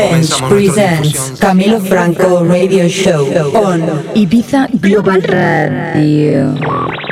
Bench presents Camilo Franco Radio Show on Ibiza Global Radio.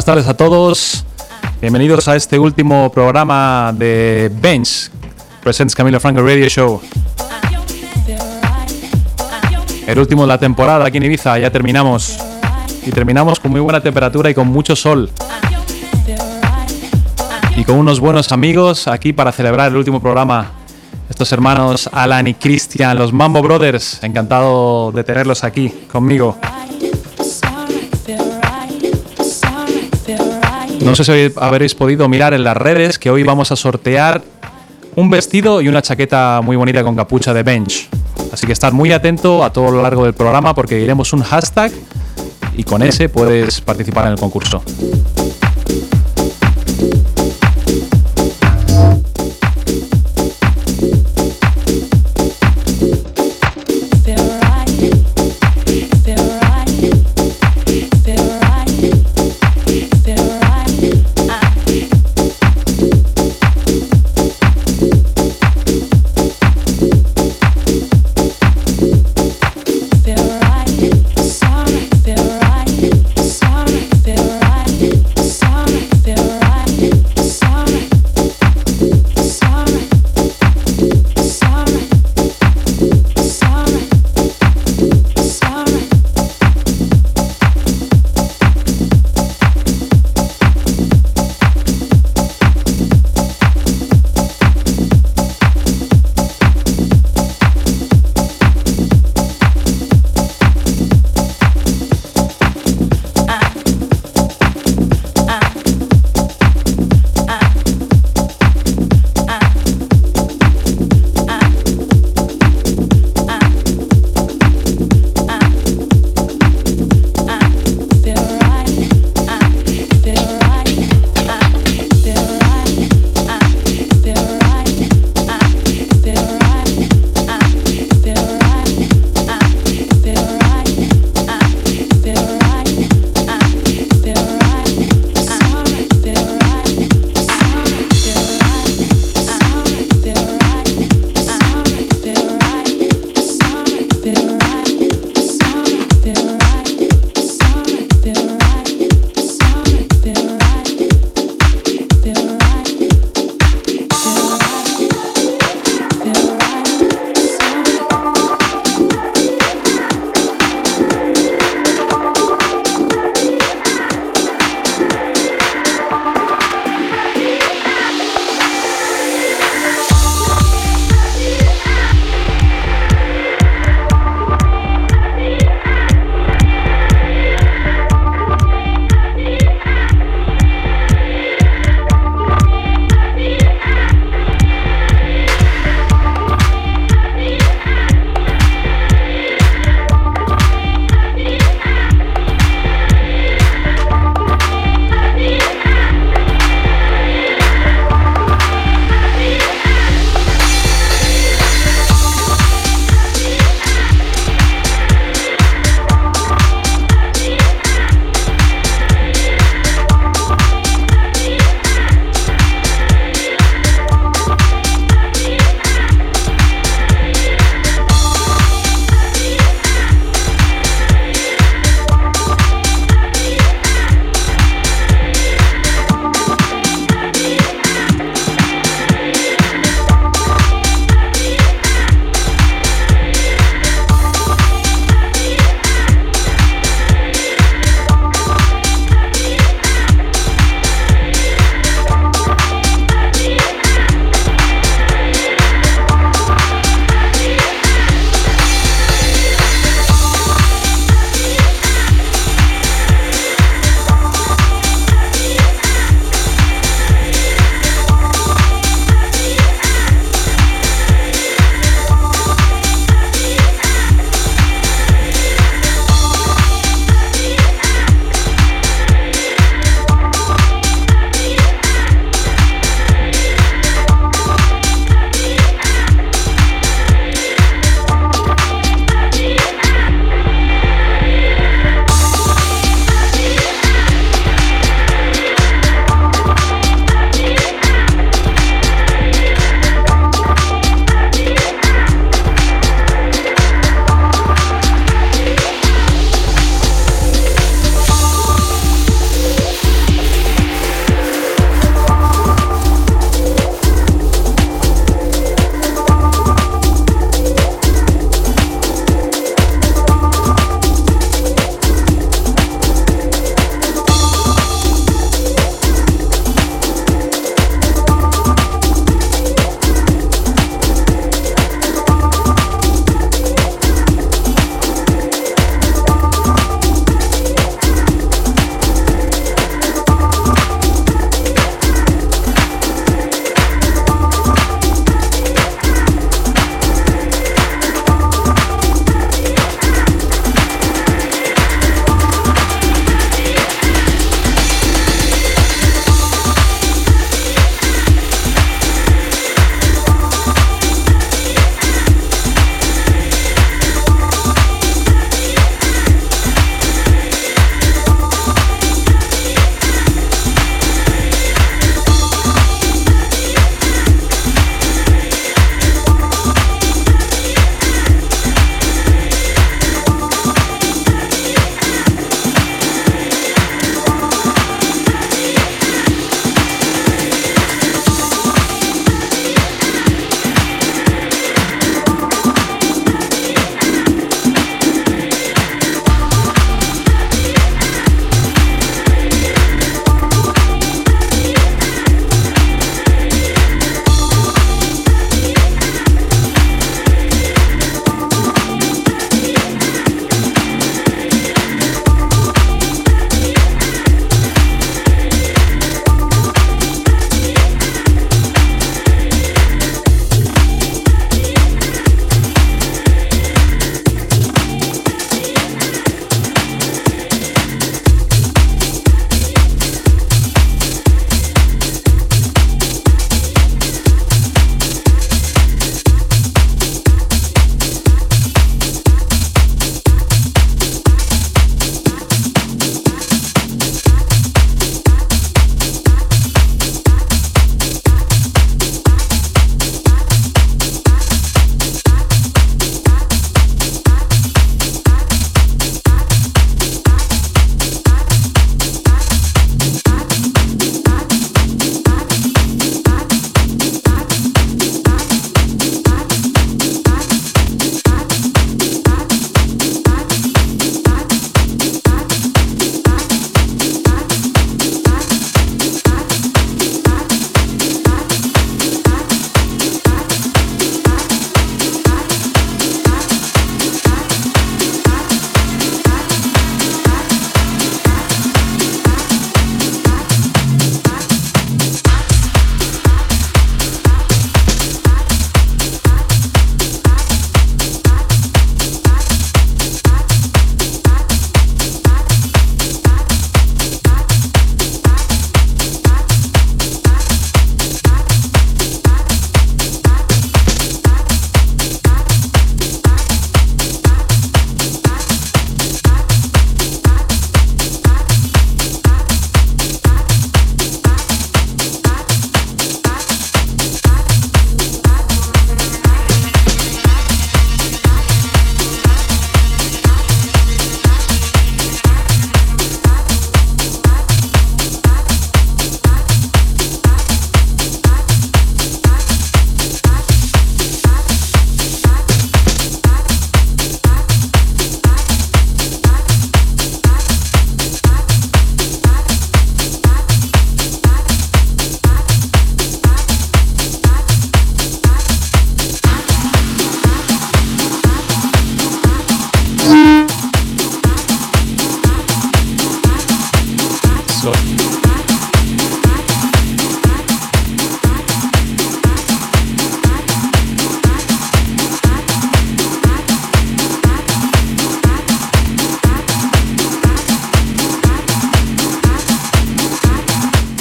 Buenas tardes a todos. Bienvenidos a este último programa de Bench Presents Camilo Franco Radio Show. El último de la temporada aquí en Ibiza, ya terminamos. Y terminamos con muy buena temperatura y con mucho sol. Y con unos buenos amigos aquí para celebrar el último programa. Estos hermanos Alan y Christian, los Mambo Brothers. Encantado de tenerlos aquí conmigo. No sé si habréis podido mirar en las redes que hoy vamos a sortear un vestido y una chaqueta muy bonita con capucha de bench. Así que estar muy atento a todo lo largo del programa porque diremos un hashtag y con ese puedes participar en el concurso.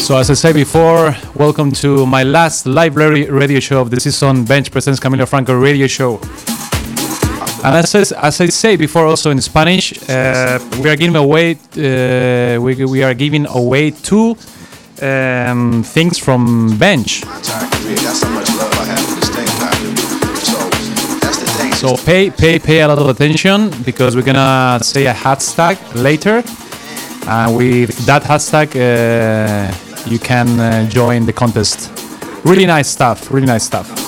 So, as I said before, welcome to my last library radio show of the season, Bench Presents Camilo Franco Radio Show. And as I, as I say before, also in Spanish, uh, we are giving away uh, we, we are giving away two um, things from Bench. So pay pay pay a lot of attention because we're gonna say a hashtag later, and with that hashtag uh, you can uh, join the contest. Really nice stuff. Really nice stuff.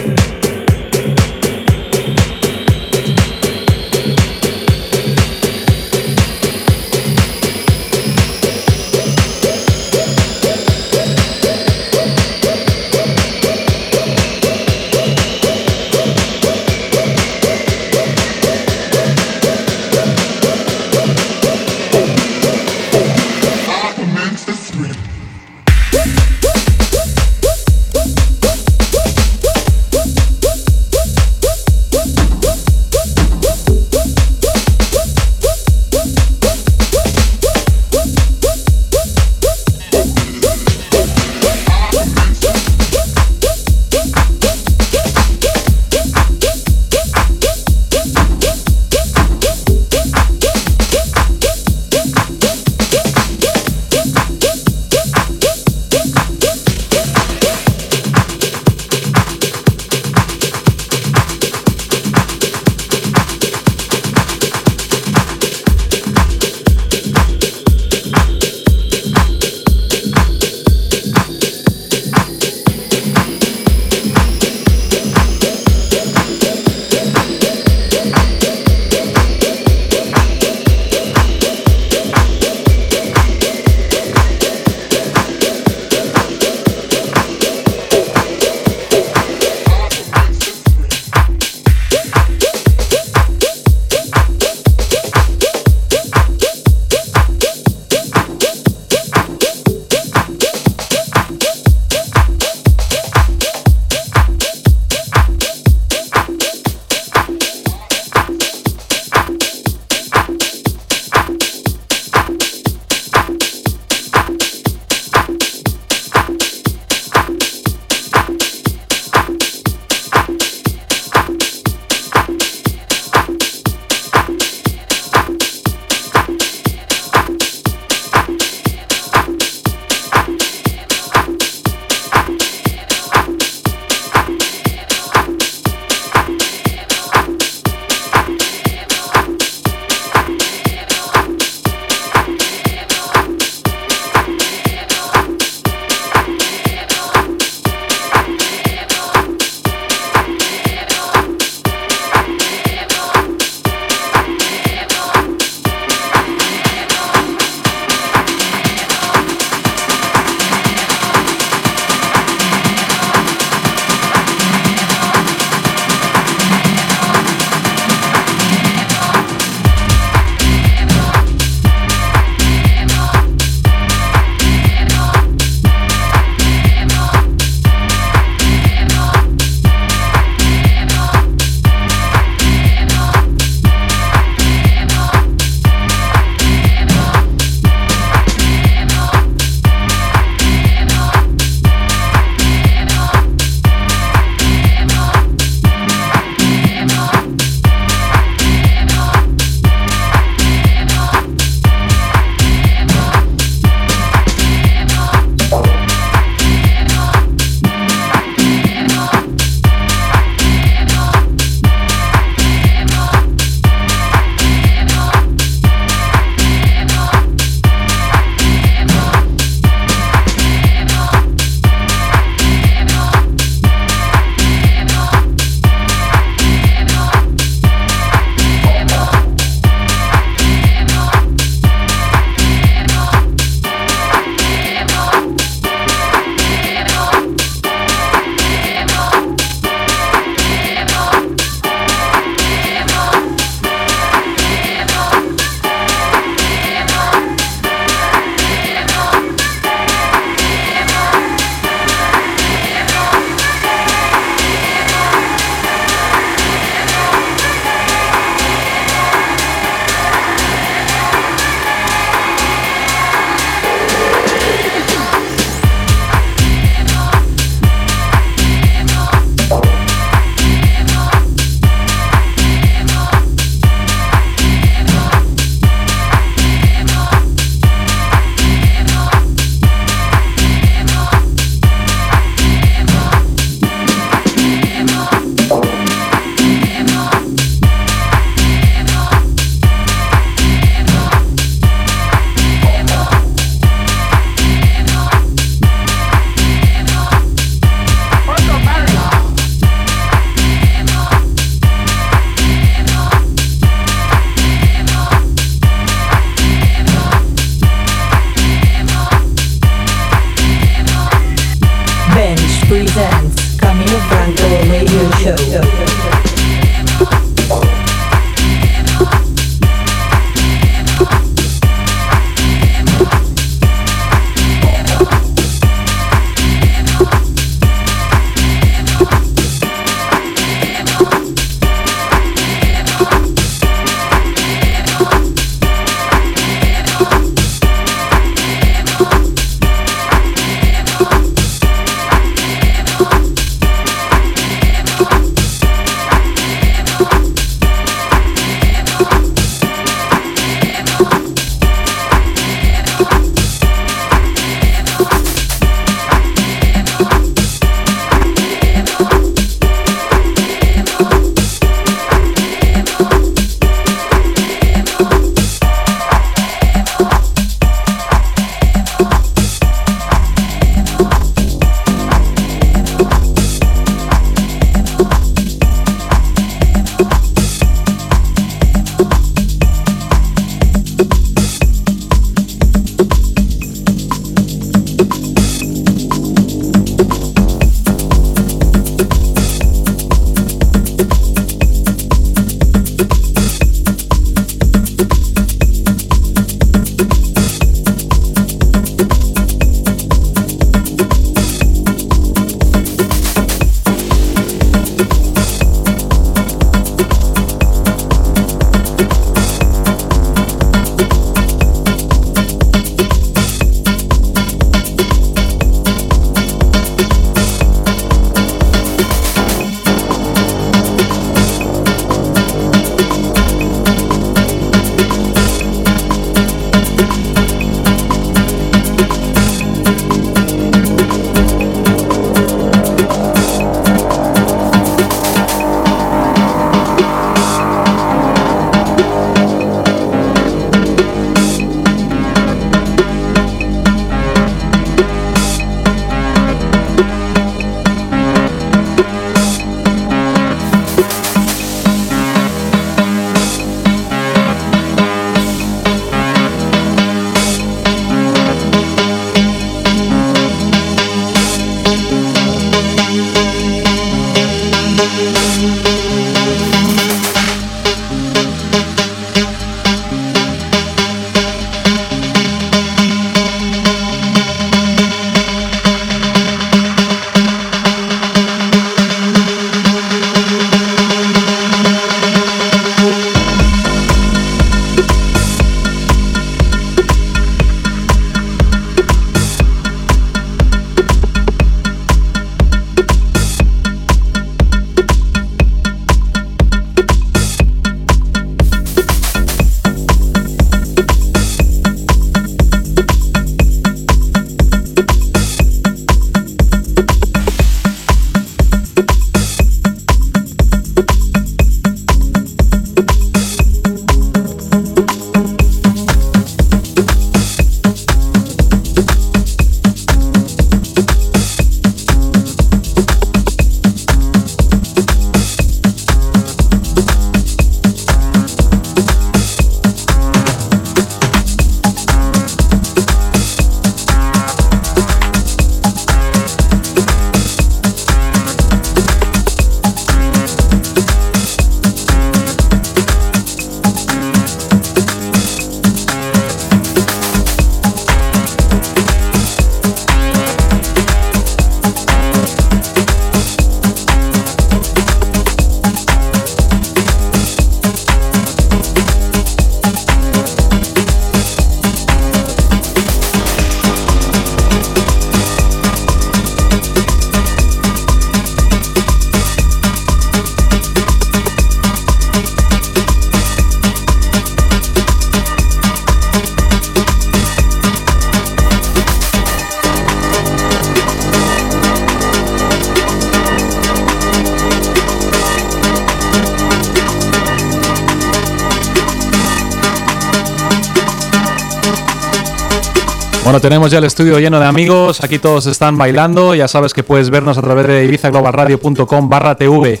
Bueno, tenemos ya el estudio lleno de amigos, aquí todos están bailando, ya sabes que puedes vernos a través de ibizaglobalradio.com barra TV.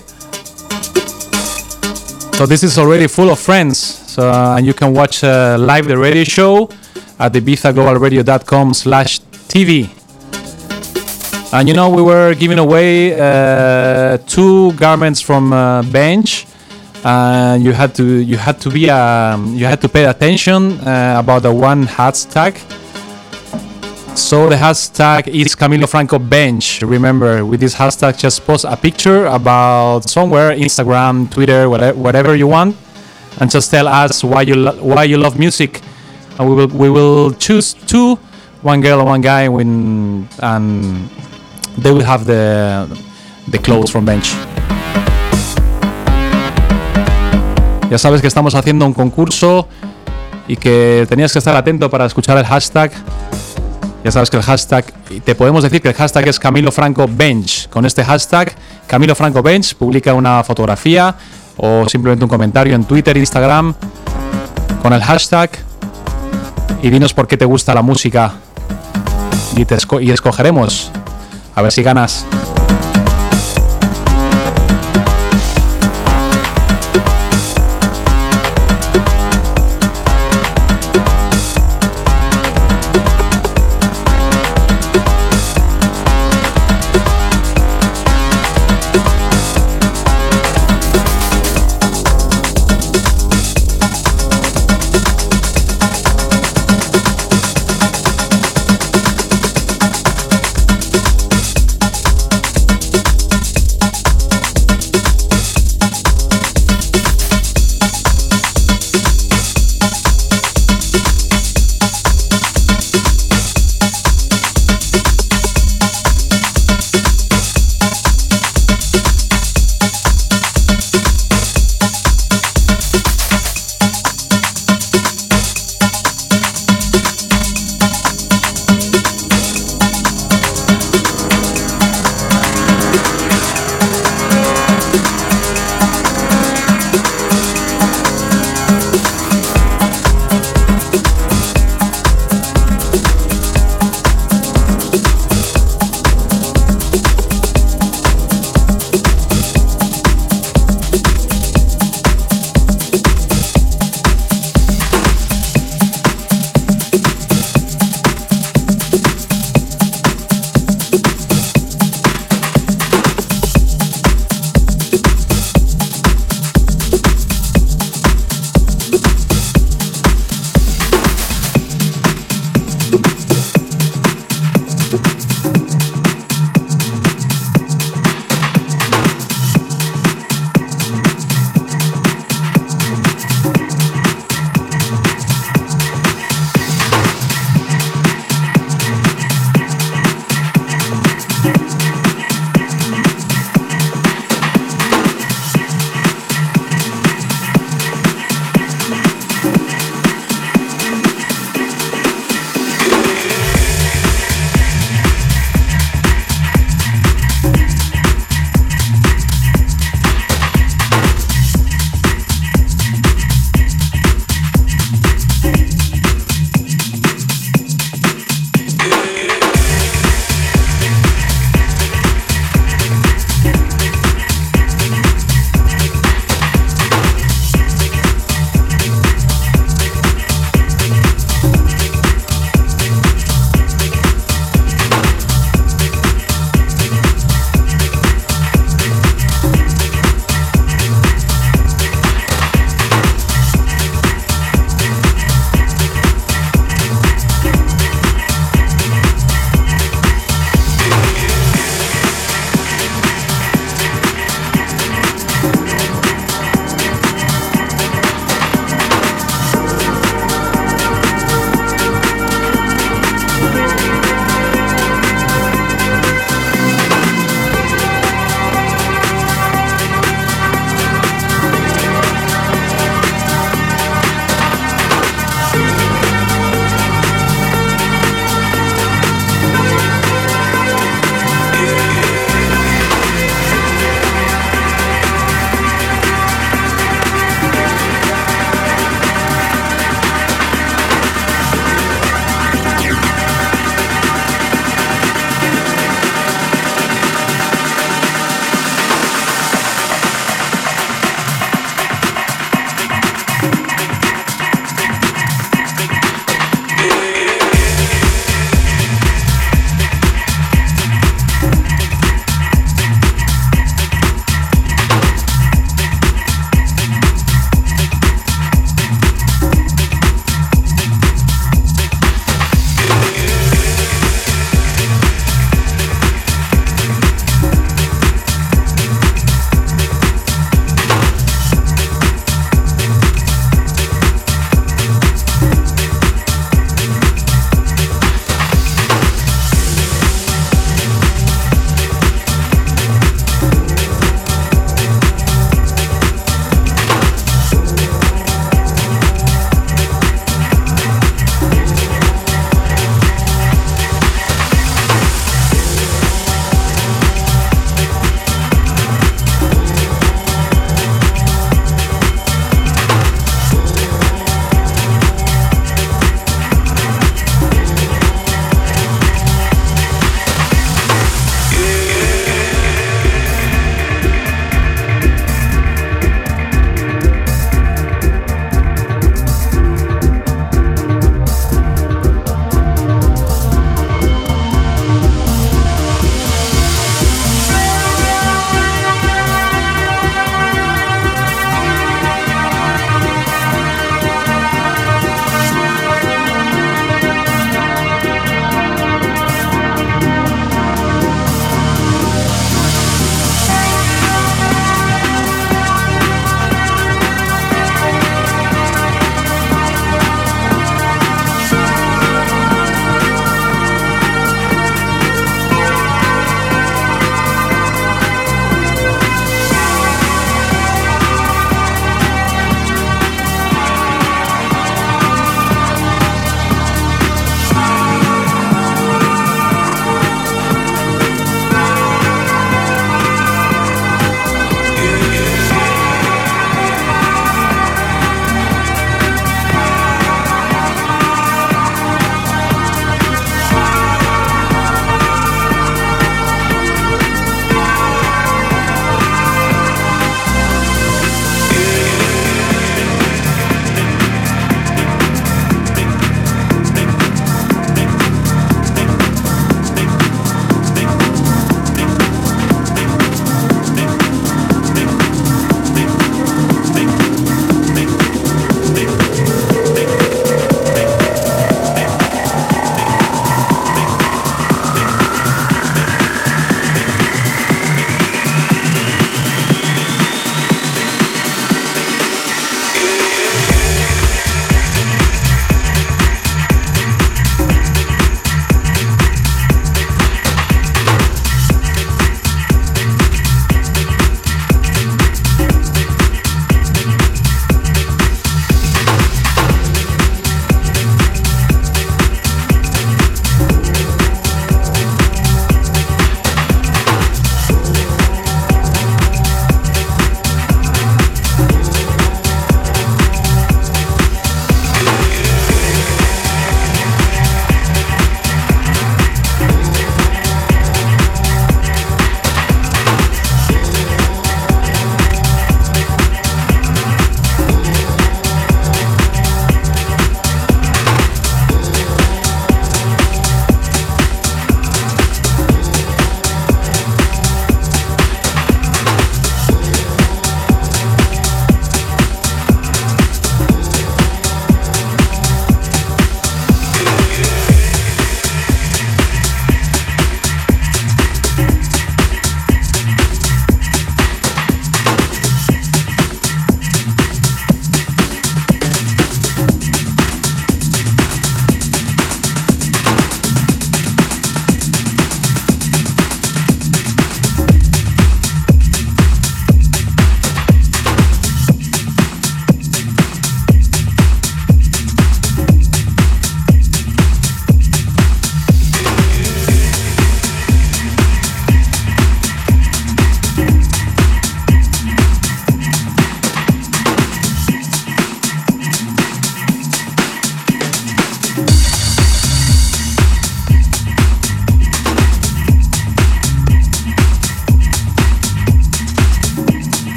So this is already full of friends, so, uh, and you can watch uh, live the radio show at ibizaglobalradio.com slash TV. And you know, we were giving away uh, two garments from uh, Bench. And you had to you had to be um, you had to pay attention uh, about the one hashtag. So the hashtag is Camilo Franco Bench. Remember, with this hashtag, just post a picture about somewhere, Instagram, Twitter, whatever, you want, and just tell us why you why you love music, and we will we will choose two, one girl and one guy, when, and they will have the the clothes from Bench. Ya sabes que estamos haciendo un concurso y que tenías que estar atento para escuchar el hashtag. Ya sabes que el hashtag, te podemos decir que el hashtag es Camilo Franco Bench. Con este hashtag, Camilo Franco Bench, publica una fotografía o simplemente un comentario en Twitter, Instagram, con el hashtag y dinos por qué te gusta la música y, te y escogeremos. A ver si ganas.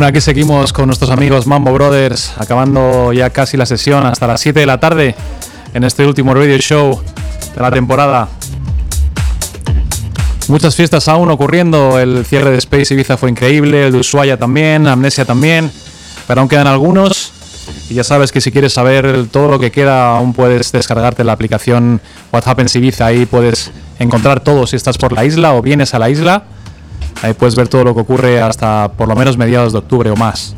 Bueno, aquí seguimos con nuestros amigos Mambo Brothers, acabando ya casi la sesión hasta las 7 de la tarde en este último radio show de la temporada. Muchas fiestas aún ocurriendo, el cierre de Space Ibiza fue increíble, el de Ushuaia también, Amnesia también, pero aún quedan algunos. Y ya sabes que si quieres saber todo lo que queda, aún puedes descargarte la aplicación What Happens Ibiza. Ahí puedes encontrar todo si estás por la isla o vienes a la isla. Ahí puedes ver todo lo que ocurre hasta por lo menos mediados de octubre o más.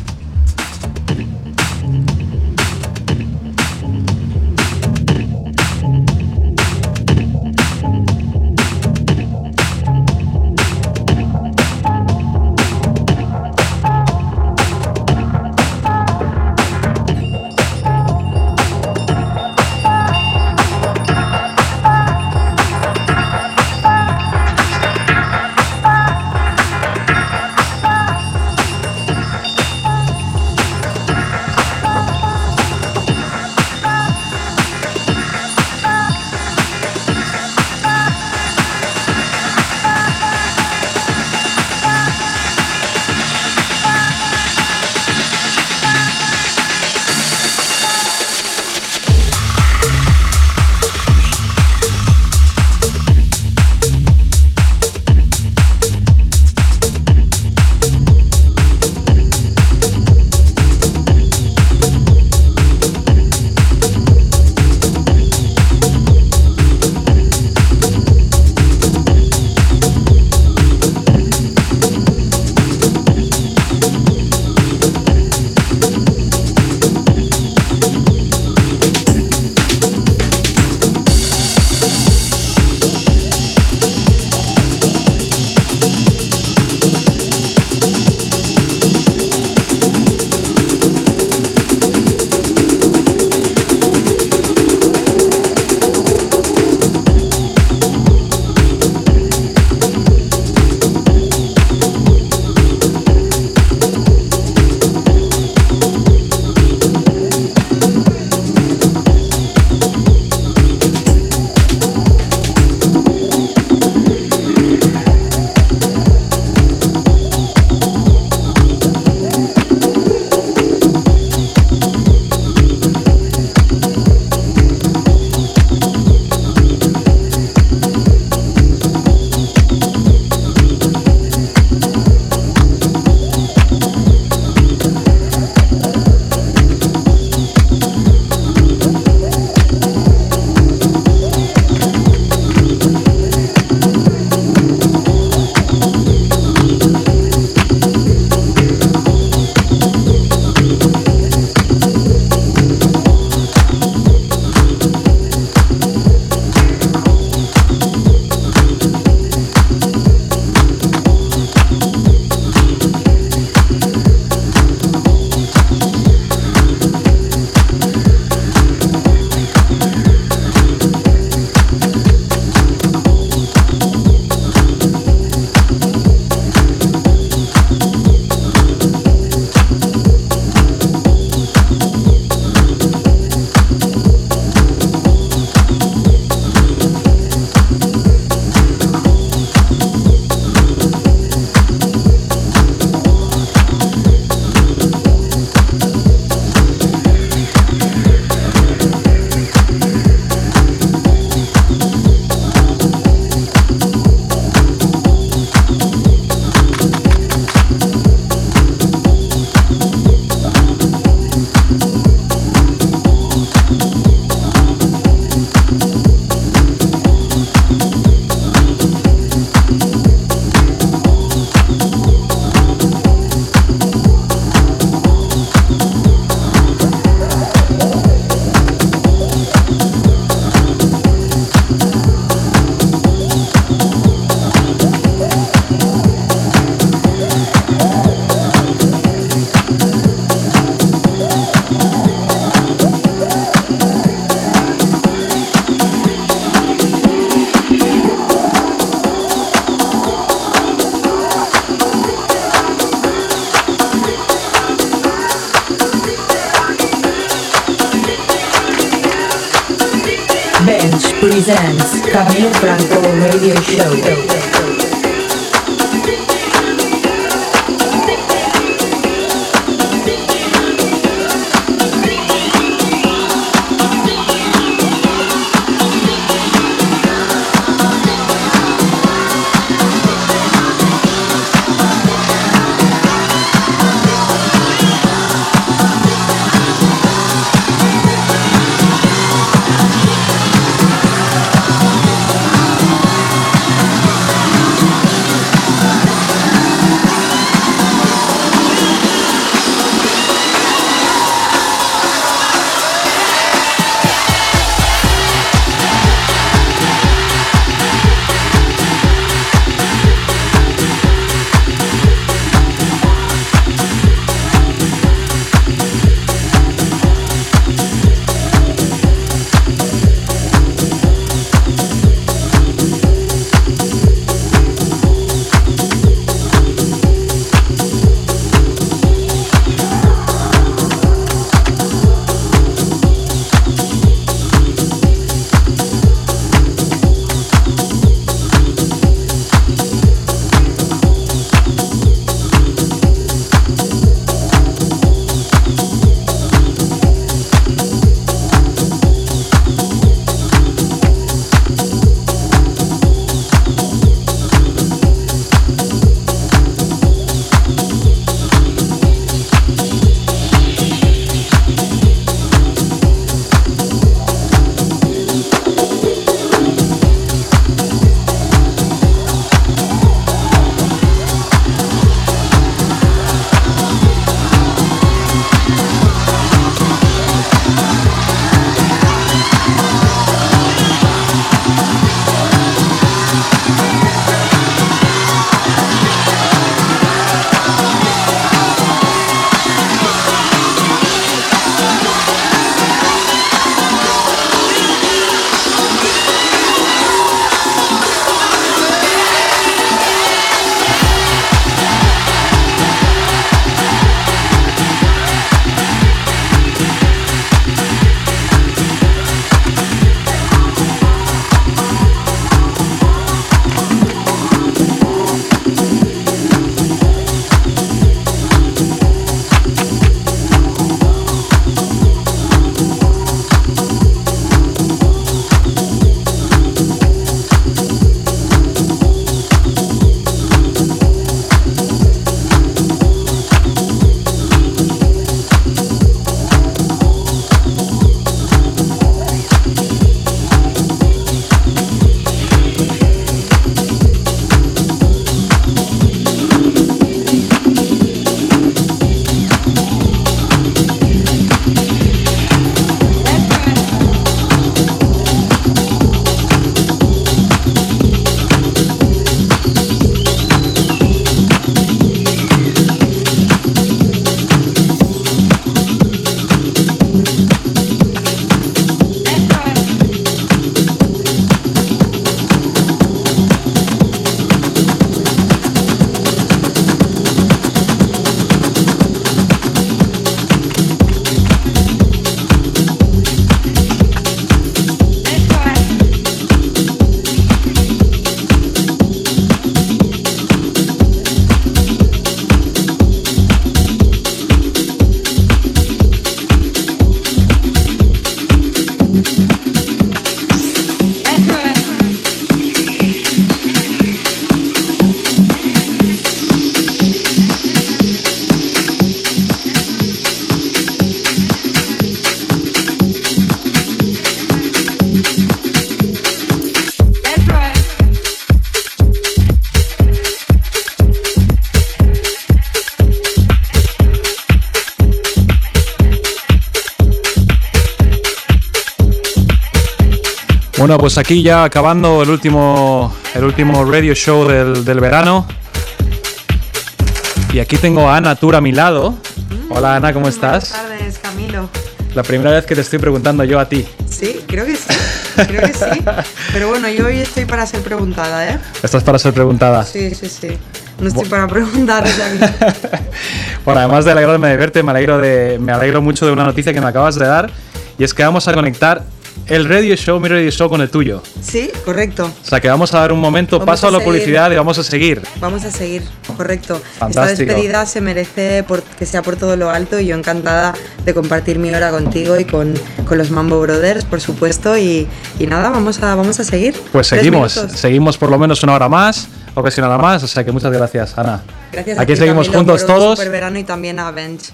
Bueno, pues aquí ya acabando el último, el último radio show del, del verano. Y aquí tengo a Ana Tur a mi lado. Hola Ana, ¿cómo estás? Buenas tardes, Camilo. La primera vez que te estoy preguntando yo a ti. Sí, creo que sí. Creo que sí. Pero bueno, yo hoy estoy para ser preguntada, ¿eh? Estás para ser preguntada. Sí, sí, sí. No estoy para preguntar. Bueno, además de alegrarme de verte, me alegro, de, me alegro mucho de una noticia que me acabas de dar. Y es que vamos a conectar el radio show, mi radio show, con el tuyo. Sí, correcto. O sea que vamos a dar un momento, Vamos paso a, a la seguir. publicidad y vamos a seguir. Vamos a seguir, correcto. Fantástico. Esta despedida se merece por, que sea por todo lo alto y yo encantada de compartir mi hora contigo y con, con los Mambo Brothers, por supuesto. Y, y nada, vamos a, vamos a seguir. Pues seguimos, seguimos por lo menos una hora más, o casi nada más. O sea que muchas gracias, Ana. Gracias a Aquí ti, seguimos Camilo, juntos por un todos. superverano y también a Bench.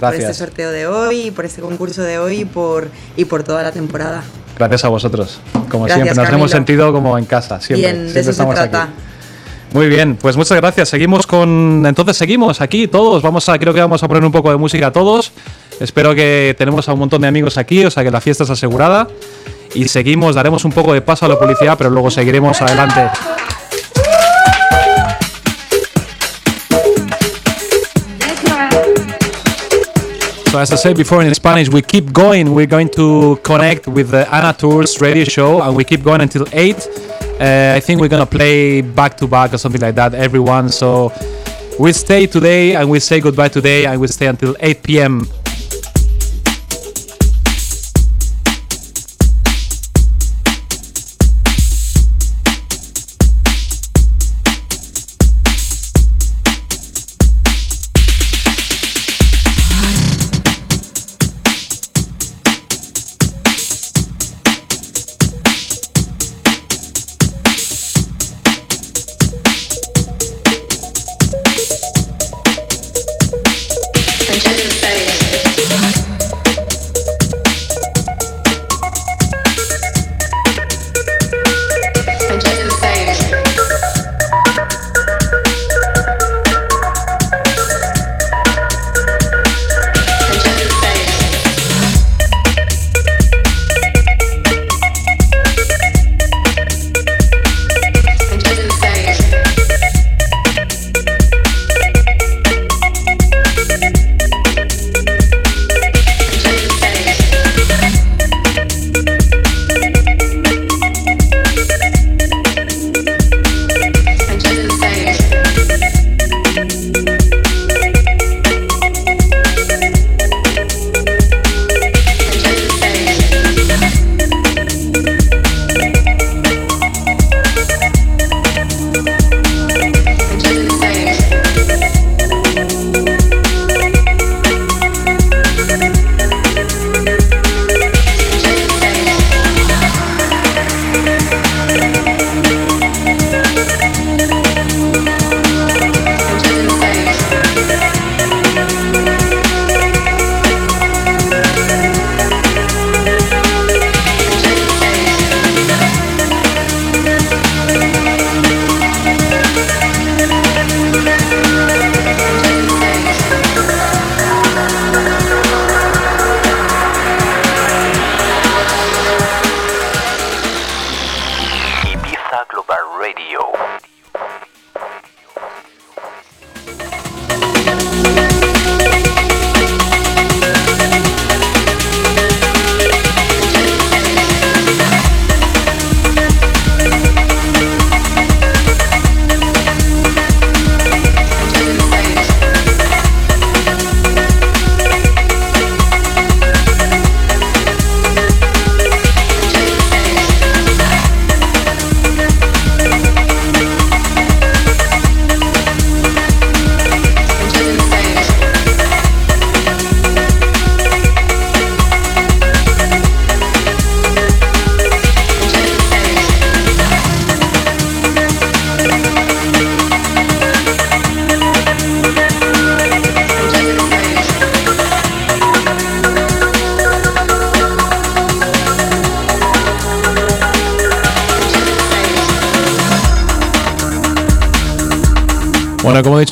Por Gracias. este sorteo de hoy, por este concurso de hoy y por, y por toda la temporada. Gracias a vosotros. Como Gracias, siempre, nos Camilo. hemos sentido como en casa. Siempre, Bien, siempre de eso se trata. aquí. Muy bien, pues muchas gracias. Seguimos con. Entonces seguimos aquí todos. Vamos a, creo que vamos a poner un poco de música todos. Espero que tenemos a un montón de amigos aquí, o sea que la fiesta es asegurada. Y seguimos, daremos un poco de paso a la publicidad, pero luego seguiremos adelante. So as I said before in Spanish, we keep going. We're going to connect with the Ana Tours radio show, and we keep going until eight. Uh, I think we're gonna play back to back or something like that, everyone. So we stay today, and we say goodbye today, and we stay until 8 p.m.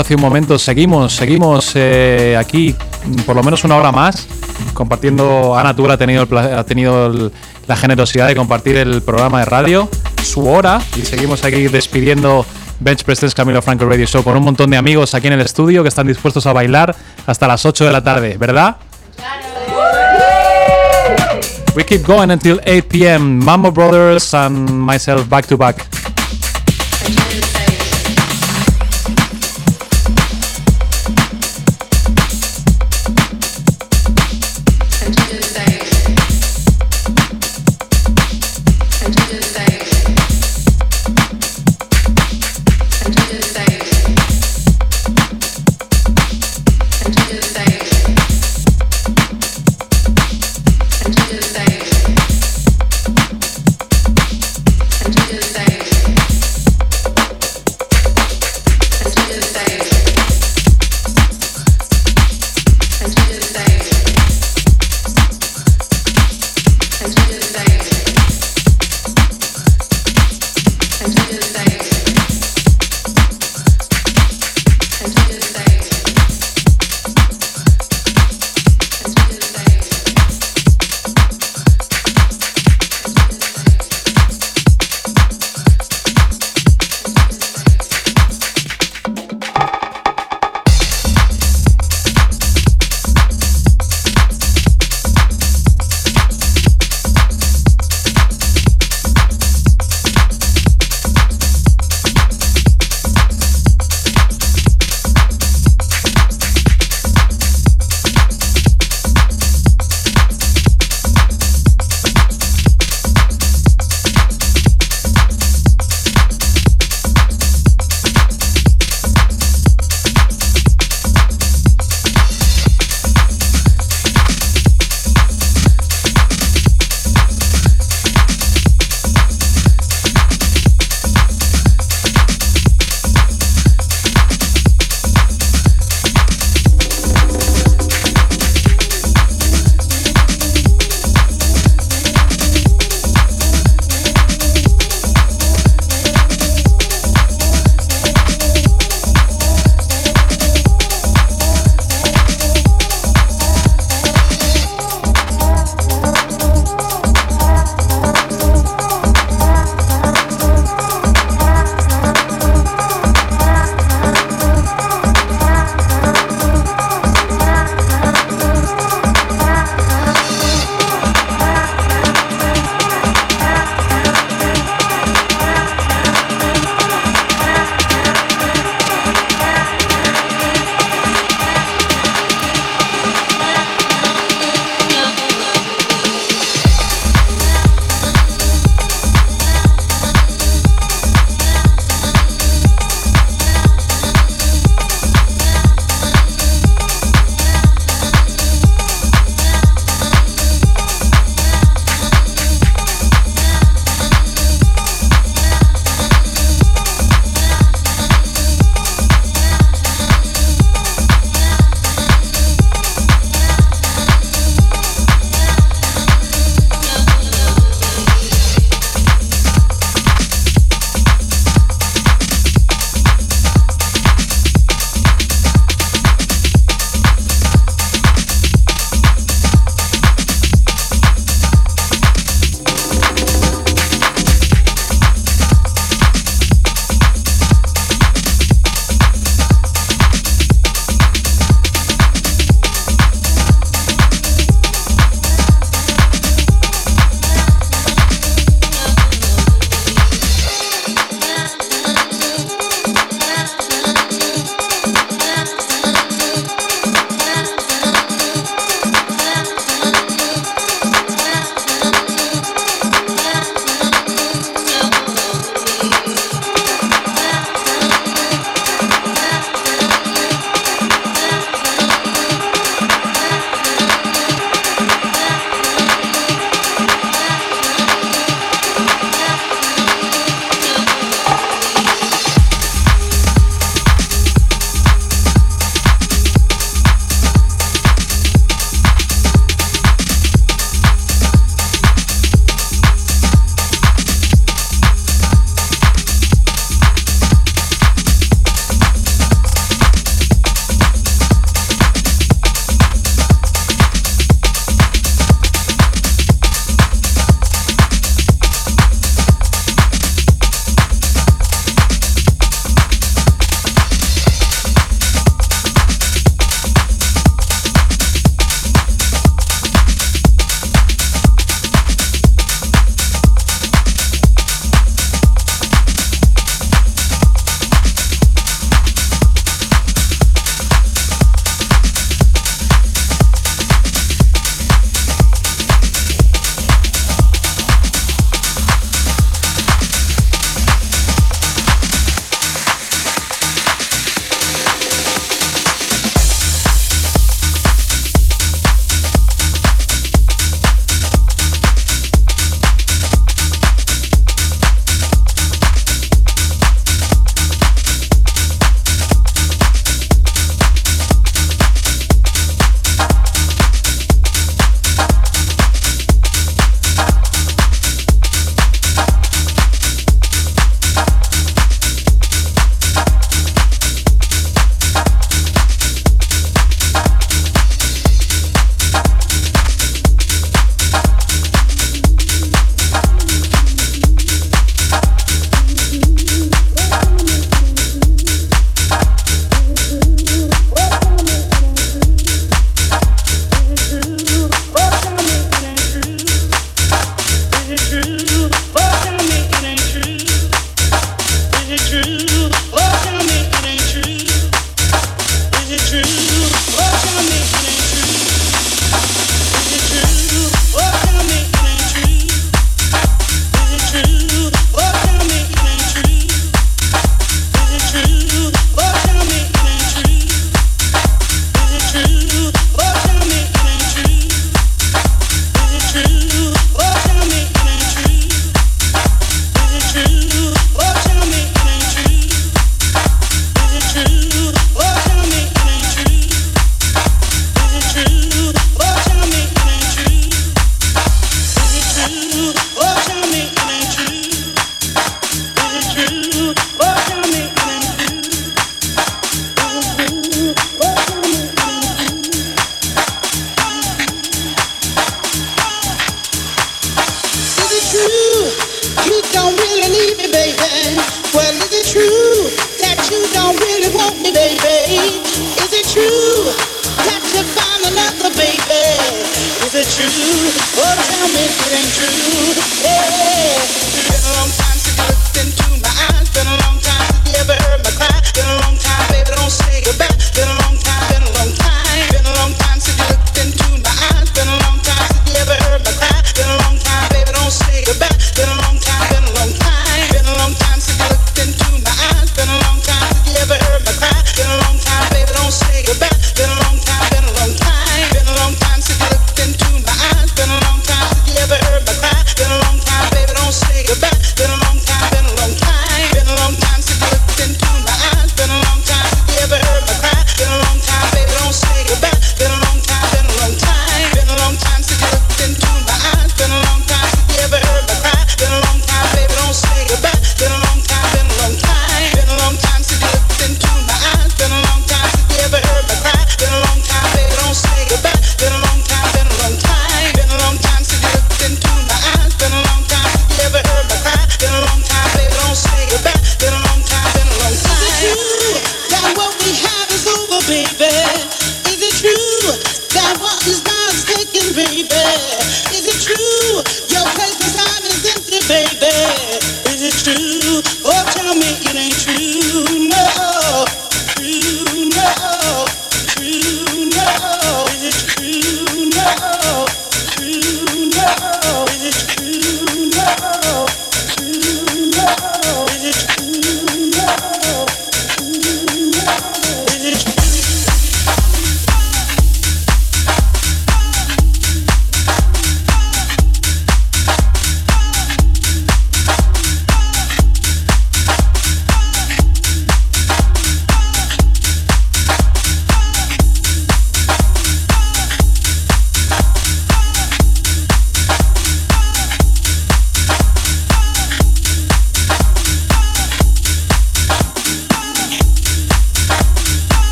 hace un momento, seguimos, seguimos eh, aquí por lo menos una hora más. compartiendo. Ana Tour ha tenido, ha tenido la generosidad de compartir el programa de radio, su hora, y seguimos aquí despidiendo Bench Presents Camilo Franco Radio Show con un montón de amigos aquí en el estudio que están dispuestos a bailar hasta las 8 de la tarde, ¿verdad? We keep going until 8 p.m. Mambo Brothers and myself back to back.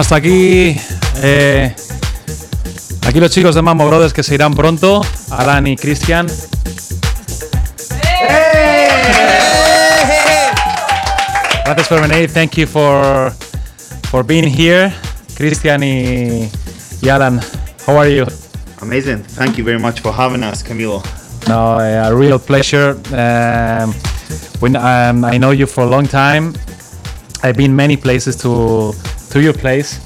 Hasta aquí. eh, aquí los chicos de Mambo Brothers que se irán pronto. Alan y Cristian. Gracias por venir. Thank you for for being here. Cristian y, y Alan, how are you? Amazing. Thank you very much for having us, Camilo. No, uh, a real pleasure. Um, when um, I know you for a long time, I've been many places to to your place,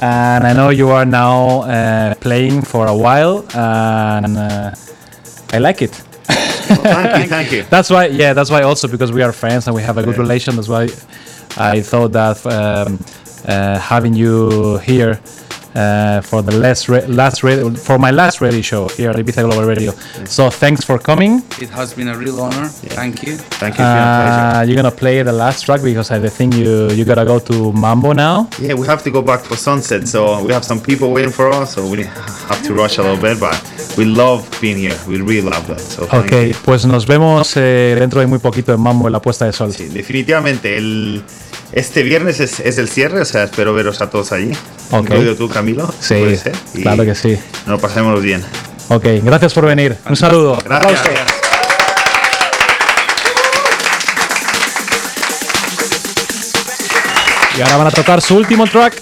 and I know you are now uh, playing for a while, and uh, I like it. Thank you, thank you. That's why, yeah, that's why also because we are friends and we have a good relation. That's why I thought that um, uh, having you here uh, for the last ra- last ra- for my last radio show here at Ibiza Global Radio. So thanks for coming. It has been a real honor. Thank you. Thank you. It's been a pleasure. Uh, you're gonna play the last track because I think you you gotta go to Mambo now. Yeah, we have to go back for sunset, so we have some people waiting for us, so we have to rush a little bit, but we love being here. We really love that. So Ok, pues nos vemos eh, dentro de muy poquito en Mambo en la puesta de sol. Sí, definitivamente, el, este viernes es, es el cierre, o sea, espero veros a todos allí. Ok. Incluido tú, Camilo. Sí, puede ser, y claro que sí. Nos pasemos bien. Ok, gracias por venir. Un saludo. Gracias. Y ahora van a tocar su último track.